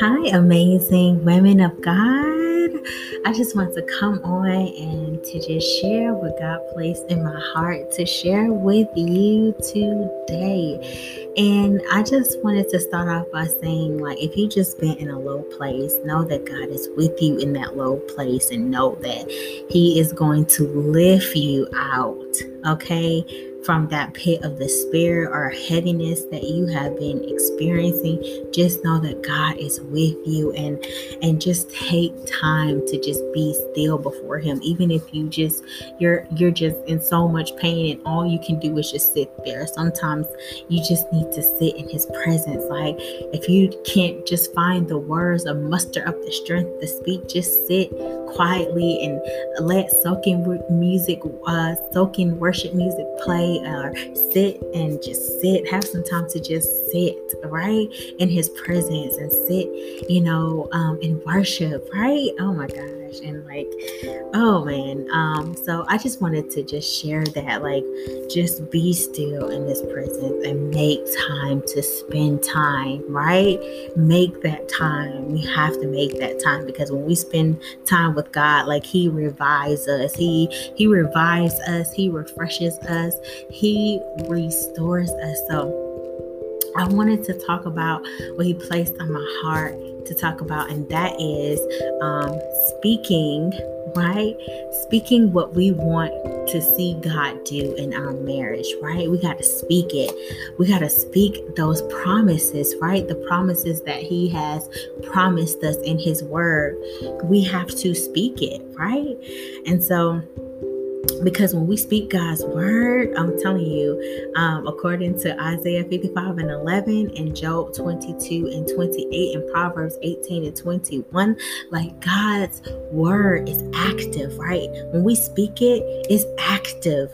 Hi, amazing women of God. I just want to come on and to just share what God placed in my heart to share with you today. And I just wanted to start off by saying, like, if you just been in a low place, know that God is with you in that low place and know that He is going to lift you out. Okay from that pit of despair or heaviness that you have been experiencing just know that god is with you and and just take time to just be still before him. Even if you just you're you're just in so much pain and all you can do is just sit there. Sometimes you just need to sit in his presence. Like if you can't just find the words or muster up the strength to speak just sit quietly and let soaking music uh soaking worship music play or sit and just sit, have some time to just sit, right? In his presence and sit, you know, um, in worship, right? Oh my And like, oh man. Um, so I just wanted to just share that, like, just be still in his presence and make time to spend time, right? Make that time. We have to make that time because when we spend time with God, like he revives us, he he revives us, he refreshes us, he restores us. So I wanted to talk about what He placed on my heart to talk about, and that is um, speaking, right? Speaking what we want to see God do in our marriage, right? We got to speak it. We got to speak those promises, right? The promises that He has promised us in His Word. We have to speak it, right? And so, because when we speak God's word, I'm telling you, um, according to Isaiah 55 and 11 and Job 22 and 28 and Proverbs 18 and 21, like God's word is active, right? When we speak it, it's active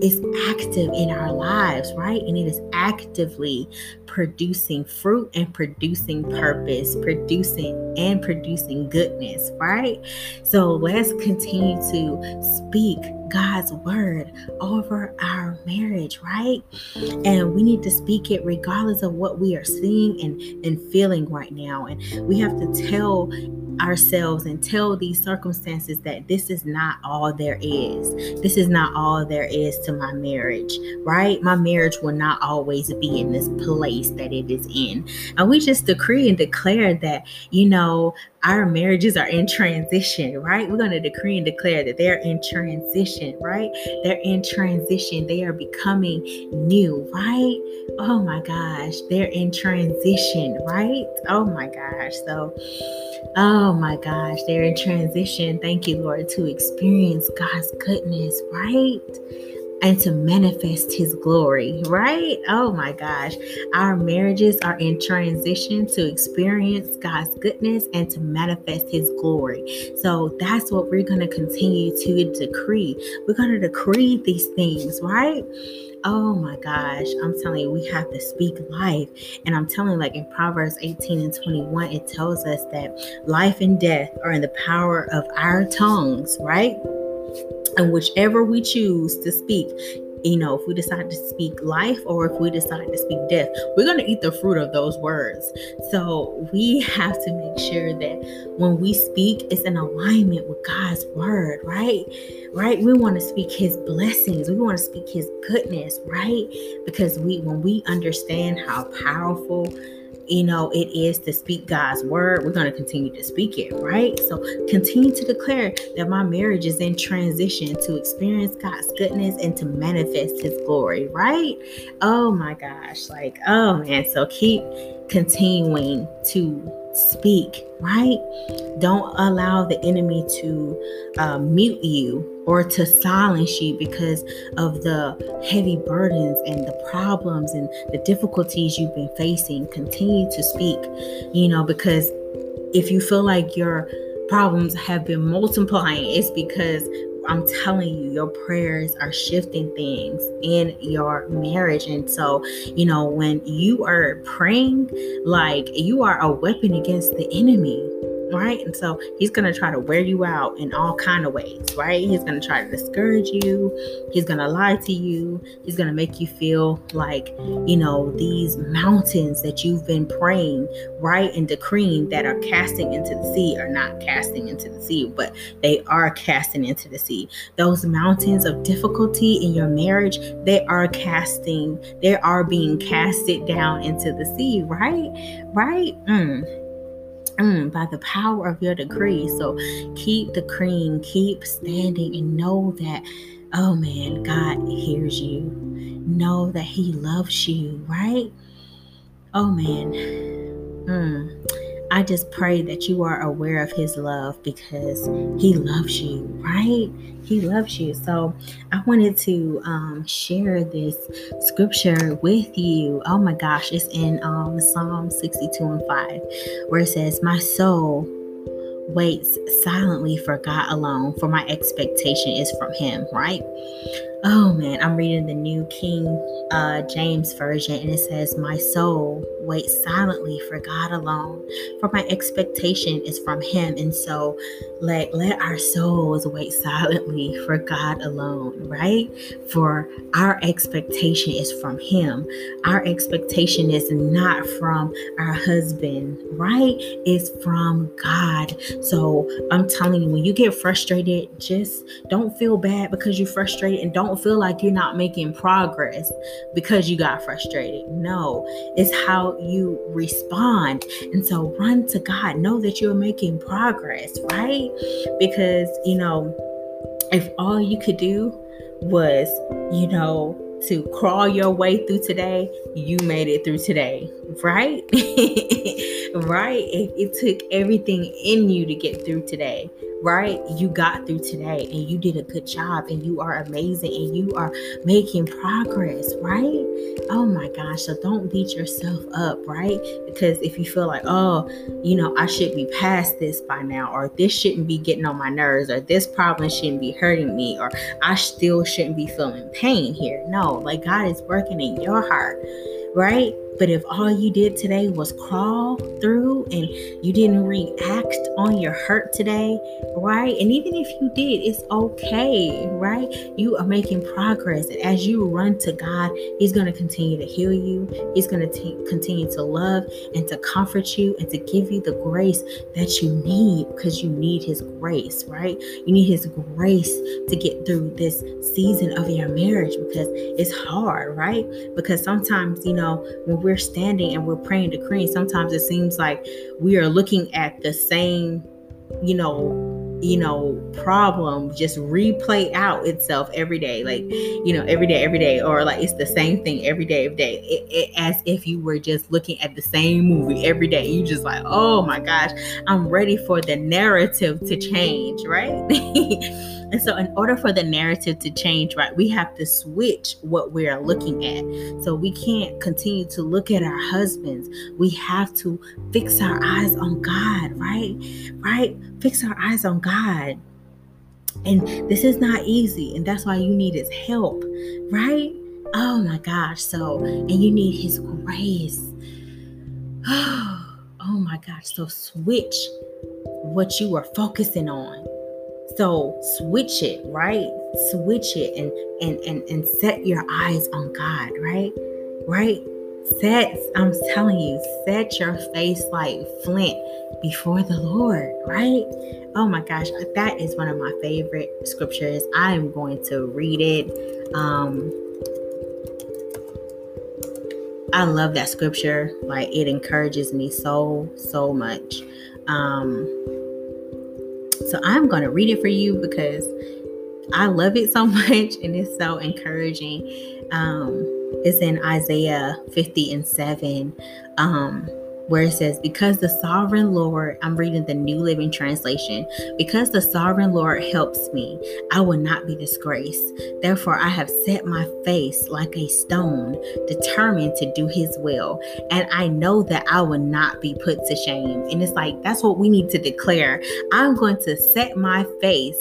is active in our lives, right? And it is actively producing fruit and producing purpose, producing and producing goodness, right? So let's continue to speak God's word over our marriage, right? And we need to speak it regardless of what we are seeing and, and feeling right now. And we have to tell ourselves and tell these circumstances that this is not all there is. This is not all there is to my marriage, right? My marriage will not always be in this place that it is in. And we just decree and declare that, you know, our marriages are in transition, right? We're going to decree and declare that they're in transition, right? They're in transition. They are becoming new, right? Oh my gosh, they're in transition, right? Oh my gosh. So, oh my gosh, they're in transition. Thank you, Lord, to experience God's goodness, right? And to manifest his glory, right? Oh my gosh. Our marriages are in transition to experience God's goodness and to manifest his glory. So that's what we're going to continue to decree. We're going to decree these things, right? Oh my gosh, I'm telling you, we have to speak life. And I'm telling you, like in Proverbs 18 and 21, it tells us that life and death are in the power of our tongues, right? And whichever we choose to speak you know, if we decide to speak life or if we decide to speak death, we're going to eat the fruit of those words. So we have to make sure that when we speak, it's in alignment with God's word, right? Right? We want to speak his blessings. We want to speak his goodness, right? Because we when we understand how powerful you know, it is to speak God's word, we're going to continue to speak it, right? So continue to declare that my marriage is in transition to experience God's goodness and to manifest his glory, right? Oh my gosh. Like, oh man. So keep continuing to speak, right? Don't allow the enemy to uh, mute you or to silence you because of the heavy burdens and the problems and the difficulties you've been facing. Continue to speak, you know, because if you feel like your problems have been multiplying, it's because I'm telling you, your prayers are shifting things in your marriage. And so, you know, when you are praying, like you are a weapon against the enemy right? And so he's going to try to wear you out in all kind of ways, right? He's going to try to discourage you. He's going to lie to you. He's going to make you feel like, you know, these mountains that you've been praying, right, and decreeing that are casting into the sea are not casting into the sea, but they are casting into the sea. Those mountains of difficulty in your marriage, they are casting, they are being casted down into the sea, right? Right? Mm mm, by the power of your decree. So keep the cream, keep standing, and know that, oh man, God hears you. Know that He loves you, right? Oh man. Mm. I just pray that you are aware of his love because he loves you, right? He loves you. So I wanted to um, share this scripture with you. Oh my gosh, it's in um, Psalm 62 and 5, where it says, My soul waits silently for God alone, for my expectation is from him, right? Oh man, I'm reading the New King uh, James Version, and it says, My soul waits silently for God alone, for my expectation is from Him. And so, let, let our souls wait silently for God alone, right? For our expectation is from Him. Our expectation is not from our husband, right? It's from God. So, I'm telling you, when you get frustrated, just don't feel bad because you're frustrated and don't don't feel like you're not making progress because you got frustrated. No, it's how you respond. And so run to God. Know that you're making progress, right? Because, you know, if all you could do was, you know, to crawl your way through today, you made it through today, right? right? It, it, took everything in you to get through today right? You got through today and you did a good job and you are amazing and you are making progress, right? Oh my gosh. So don't beat yourself up, right? Because if you feel like, oh, you know, I should be past this by now, or this shouldn't be getting on my nerves, or this problem shouldn't be hurting me, or I still shouldn't be feeling pain here. No, like God is working in your heart, right? But if all you did today was crawl through and you didn't react on your hurt today, right? And even if you did, it's okay, right? You are making progress. And as you run to God, He's going to continue to heal you. He's going to continue to love and to comfort you and to give you the grace that you need because you need His grace, right? You need His grace to get through this season of your marriage because it's hard, right? Because sometimes, you know, when we're we're standing and we're praying, decreeing, sometimes it seems like we are looking at the same, you know, you know, problem just replay out itself every day, like, you know, every day, every day, or like it's the same thing every day, day, it, it, as if you were just looking at the same movie every day. You just like, oh my gosh, I'm ready for the narrative to change, right? And so, in order for the narrative to change, right, we have to switch what we're looking at. So, we can't continue to look at our husbands. We have to fix our eyes on God, right? Right? Fix our eyes on God. And this is not easy. And that's why you need his help, right? Oh my gosh. So, and you need his grace. Oh my gosh. So, switch what you are focusing on so switch it, right? Switch it and and and and set your eyes on God, right? Right? Set, I'm telling you, set your face like flint before the Lord, right? Oh my gosh, that is one of my favorite scriptures. I am going to read it. Um I love that scripture. Like it encourages me so, so much. Um so I'm going to read it for you because I love it so much and it's so encouraging. Um, it's in Isaiah 50 and 7. Um, where it says, Because the sovereign Lord, I'm reading the New Living Translation, because the sovereign Lord helps me, I will not be disgraced. Therefore, I have set my face like a stone, determined to do his will. And I know that I will not be put to shame. And it's like, that's what we need to declare. I'm going to set my face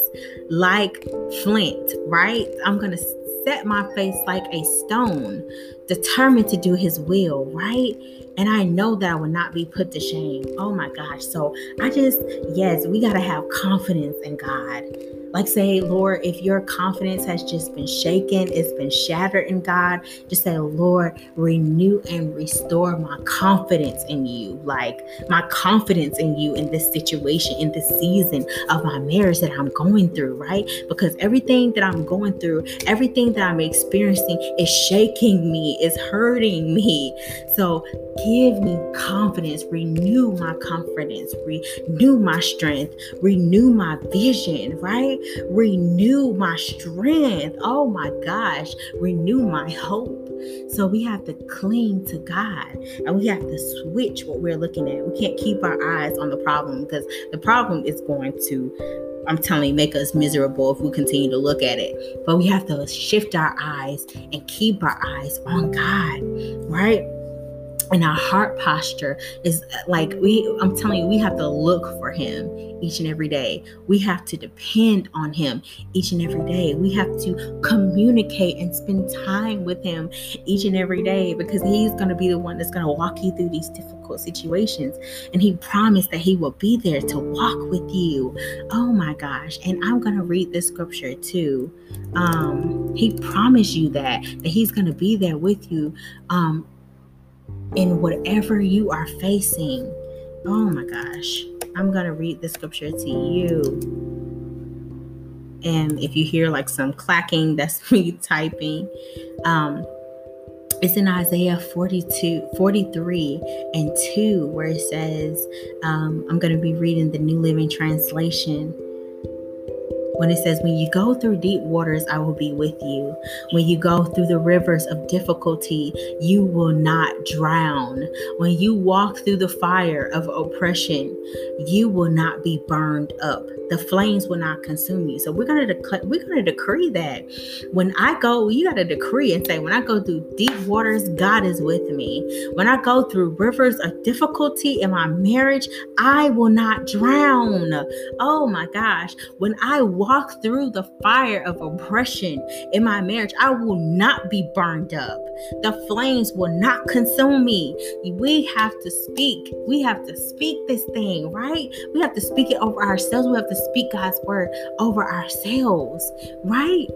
like flint, right? I'm going to set my face like a stone determined to do his will, right? And I know that I will not be put to shame. Oh my gosh. So I just, yes, we got to have confidence in God. Like, say, Lord, if your confidence has just been shaken, it's been shattered in God, just say, Lord, renew and restore my confidence in you. Like, my confidence in you in this situation, in this season of my marriage that I'm going through, right? Because everything that I'm going through, everything that I'm experiencing is shaking me, is hurting me. So, give me confidence, renew my confidence, renew my strength, renew my vision, right? Renew my strength. Oh my gosh, renew my hope. So we have to cling to God and we have to switch what we're looking at. We can't keep our eyes on the problem because the problem is going to I'm telling you, make us miserable if we continue to look at it. But we have to shift our eyes and keep our eyes on God, right? And our heart posture is like we i'm telling you we have to look for him each and every day. We have to depend on him each and every day. We have to communicate and spend time with him each and every day because he's going to be the one that's going to walk you through these difficult situations. And he promised that he will be there to walk with you. Oh my gosh. And i'm going to read this scripture too. Um he promised you that that he's going to be there with you. Um in whatever you are facing. Oh my gosh. I'm going to read the scripture to you. And if you hear like some clacking, that's me typing. Um, it's in Isaiah 42, 43 and 2, where it says, um, I'm going to be reading the New Living Translation when it says, When you go through deep waters, I will be with you. When you go through the rivers of difficulty, you will not drown. When you walk through the fire of oppression, you will not be burned up. The flames will not consume you. So we're gonna dec- we're gonna decree that. When I go, you gotta decree and say, when I go through deep waters, God is with me. When I go through rivers of difficulty in my marriage, I will not drown. Oh my gosh. When I walk walk through the fire of oppression in my marriage, I will not be burned up. The flames will not consume me. We have to speak. We have to speak this thing, right? We have to speak it over ourselves. We have to speak God's word over ourselves, right?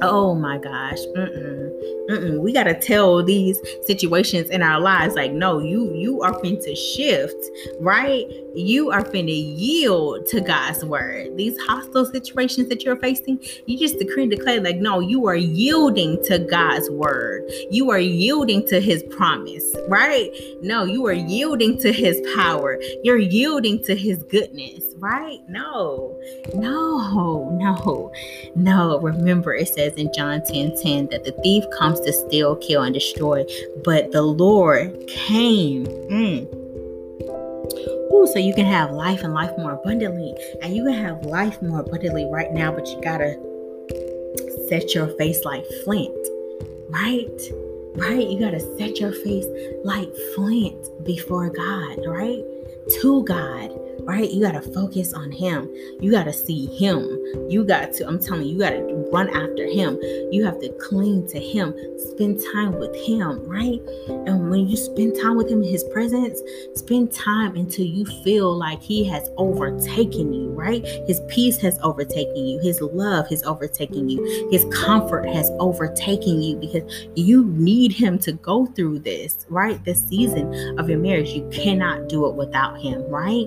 Oh my gosh. Mm-mm. Mm-mm. We got to tell these situations in our lives like, no, you you are fin to shift, right? You are finna yield to God's word. These hostile situations that you're facing, you just decree and declare, like, no, you are yielding to God's word. You are yielding to his promise, right? No, you are yielding to his power. You're yielding to his goodness, right? No, no, no, no. Remember, it says in John 10 10 that the thief comes to steal, kill, and destroy, but the Lord came. Mm, Ooh, so you can have life and life more abundantly. And you can have life more abundantly right now, but you gotta set your face like flint, right? Right? You gotta set your face like flint before God, right? To God right? You got to focus on Him. You got to see Him. You got to, I'm telling you, you got to run after Him. You have to cling to Him. Spend time with Him, right? And when you spend time with Him in His presence, spend time until you feel like He has overtaken you, right? His peace has overtaken you. His love has overtaken you. His comfort has overtaken you because you need Him to go through this, right? This season of your marriage. You cannot do it without Him, right?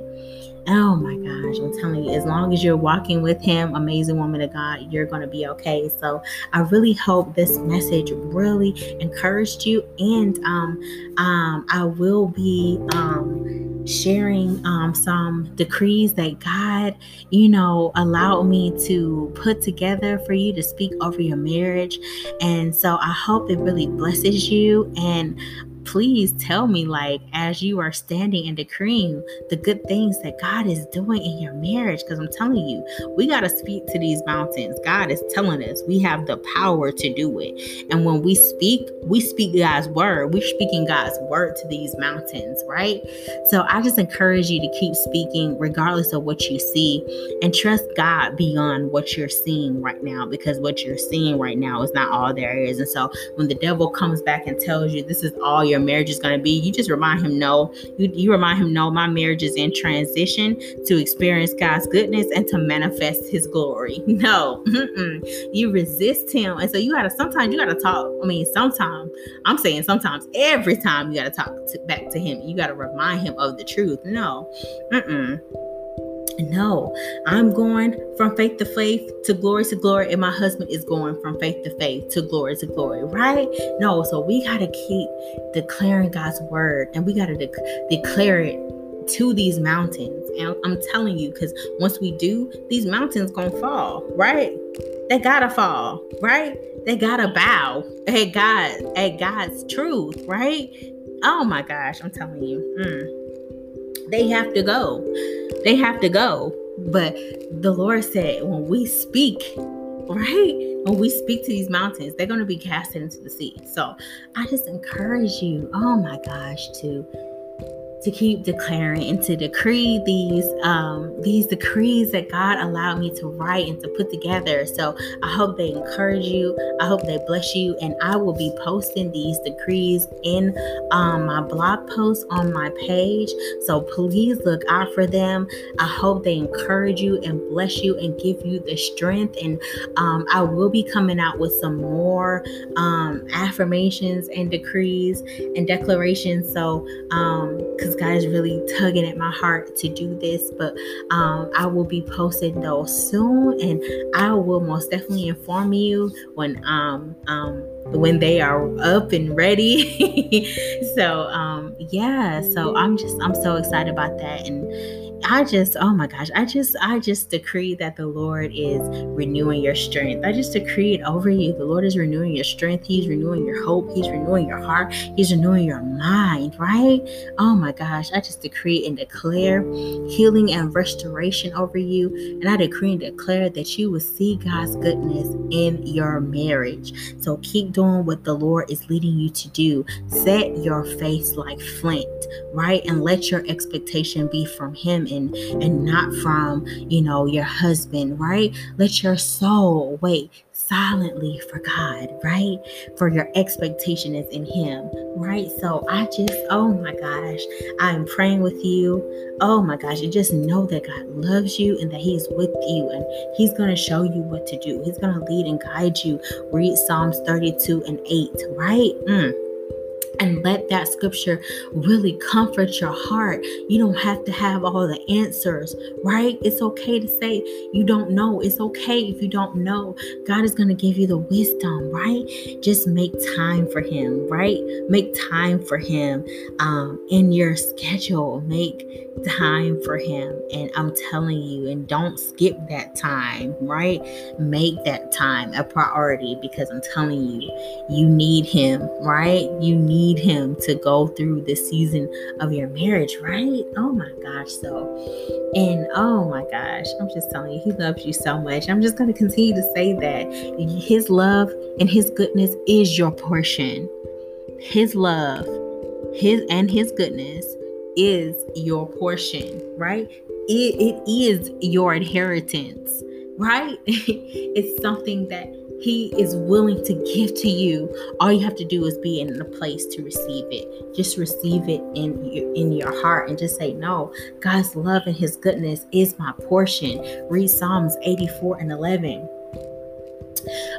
Oh my gosh, I'm telling you, as long as you're walking with Him, amazing woman of God, you're going to be okay. So I really hope this message really encouraged you, and um, um, I will be um, sharing um, some decrees that God, you know, allowed me to put together for you to speak over your marriage. And so I hope it really blesses you and please tell me, like, as you are standing and decreeing the good things that God is doing in your marriage. Because I'm telling you, we got to speak to these mountains. God is telling us we have the power to do it. And when we speak, we speak God's word. We're speaking God's word to these mountains, right? So I just encourage you to keep speaking, regardless of what you see, and trust God beyond what you're seeing right now, because what you're seeing right now is not all there is. And so when the devil comes back and tells you this is all your marriage is going to be, you just remind him, no, you, you remind him, no, my marriage is in transition to experience God's goodness and to manifest his glory. No, you resist him. And so you got to, sometimes you got to talk. I mean, sometimes, I'm saying sometimes, every time you got to talk back to him. You got to remind him of the truth. No, mm-mm. No, I'm going from faith to faith to glory to glory, and my husband is going from faith to faith to glory to glory, right? No, so we got to keep declaring God's word and we got to de- declare it to these mountains. And I'm telling you, because once we do, these mountains gonna fall, right? They gotta fall, right? They gotta bow at God, at God's truth, right? Oh my gosh, I'm telling you. Mm, they have to go they have to go. But the Lord said, when we speak, right? When we speak to these mountains, they're going to be casted into the sea. So I just encourage you, oh my gosh, to to keep declaring and to decree these um, these decrees that God allowed me to write and to put together. So I hope they encourage you. I hope they bless you, and I will be posting these decrees in um, my blog post on my page. So please look out for them. I hope they encourage you and bless you and give you the strength. And um, I will be coming out with some more um, affirmations and decrees and declarations. So because um, because God is really tugging at my heart to do this. But um, I will be posting those soon, and I will most definitely inform you when um, um when they are up and ready. so um, yeah, so I'm just I'm so excited about that and I just, oh my gosh, I just, I just decree that the Lord is renewing your strength. I just decree it over you. The Lord is renewing your strength. He's renewing your hope. He's renewing your heart. He's renewing your mind, right? Oh my gosh, I just decree and declare healing and restoration over you. And I decree and declare that you will see God's goodness in your marriage. So keep doing what the Lord is leading you to do. Set your face like flint, right? And let your expectation be from Him and and not from you know your husband right let your soul wait silently for God, right? For your expectation is in Him, right? So I just, oh my gosh, I'm praying with you. Oh my gosh, and just know that God loves you and that He's with you and He's going to show you what to do. He's going to lead and guide you. Read Psalms 32 and 8, right? Mm and let that scripture really comfort your heart. You don't have to have all the answers, right? It's okay to say you don't know. It's okay if you don't know. God is going to give you the wisdom, right? Just make time for Him, right? Make time for Him um, in your schedule. Make time for Him. And I'm telling you, and don't skip that time, right? Make that time a priority because I'm telling you, you need Him, right? You need need him to go through this season of your marriage, right? Oh my gosh. So, and oh my gosh, I'm just telling you, he loves you so much. I'm just going to continue to say that his love and his goodness is your portion. His love, his and his goodness is your portion, right? It, it is your inheritance, right? it's something that he is willing to give to you. All you have to do is be in a place to receive it. Just receive it in your, in your heart and just say, No, God's love and His goodness is my portion. Read Psalms 84 and 11.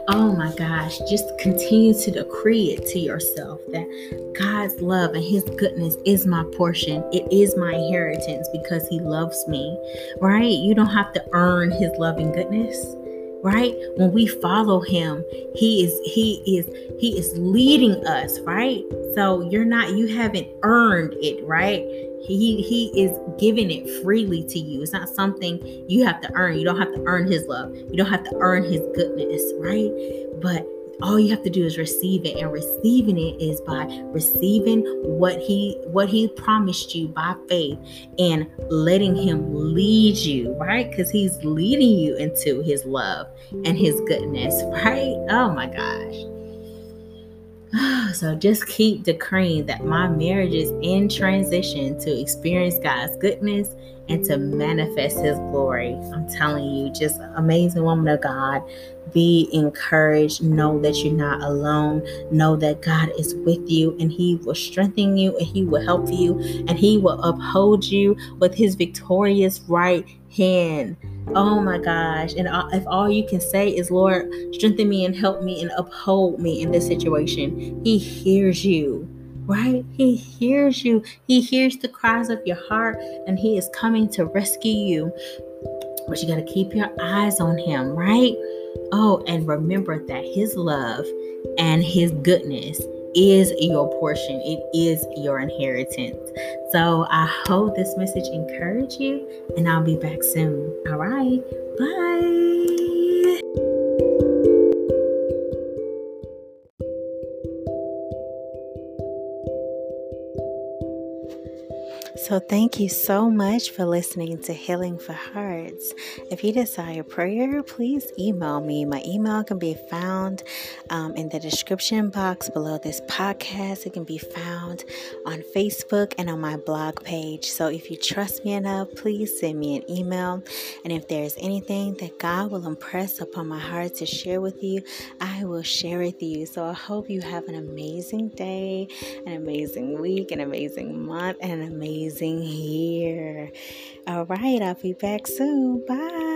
Oh my gosh, just continue to decree it to yourself that God's love and His goodness is my portion. It is my inheritance because He loves me, right? You don't have to earn His love and goodness right? When we follow him he is he is he is leading us right? So you're not you haven't earned it right? He he is giving it freely to you. It's not something you have to earn. You don't have to earn his love. You don't have to earn his goodness right? But all you have to do is receive it and receiving it is by receiving what he what he promised you by faith and letting him lead you right? Because he's leading you into his love and his goodness right? Oh my gosh so just keep decreeing that my marriage is in transition to experience God's goodness and to manifest his glory. I'm telling you, just amazing woman of God. Be encouraged. Know that you're not alone. Know that God is with you and he will strengthen you and he will help you and he will uphold you with his victorious right hand. Oh my gosh. And if all you can say is, Lord, strengthen me and help me and uphold me in this situation, He hears you, right? He hears you. He hears the cries of your heart and He is coming to rescue you. But you got to keep your eyes on Him, right? Oh, and remember that His love and His goodness is your portion, it is your inheritance. So I hope this message encouraged you, and I'll be back soon. All right, bye. So, thank you so much for listening to Healing for Hearts. If you desire prayer, please email me. My email can be found um, in the description box below this podcast. It can be found on Facebook and on my blog page. So, if you trust me enough, please send me an email. And if there's anything that God will impress upon my heart to share with you, I will share with you. So, I hope you have an amazing day, an amazing week, an amazing month, and an amazing amazing here. All right, I'll be back soon. Bye.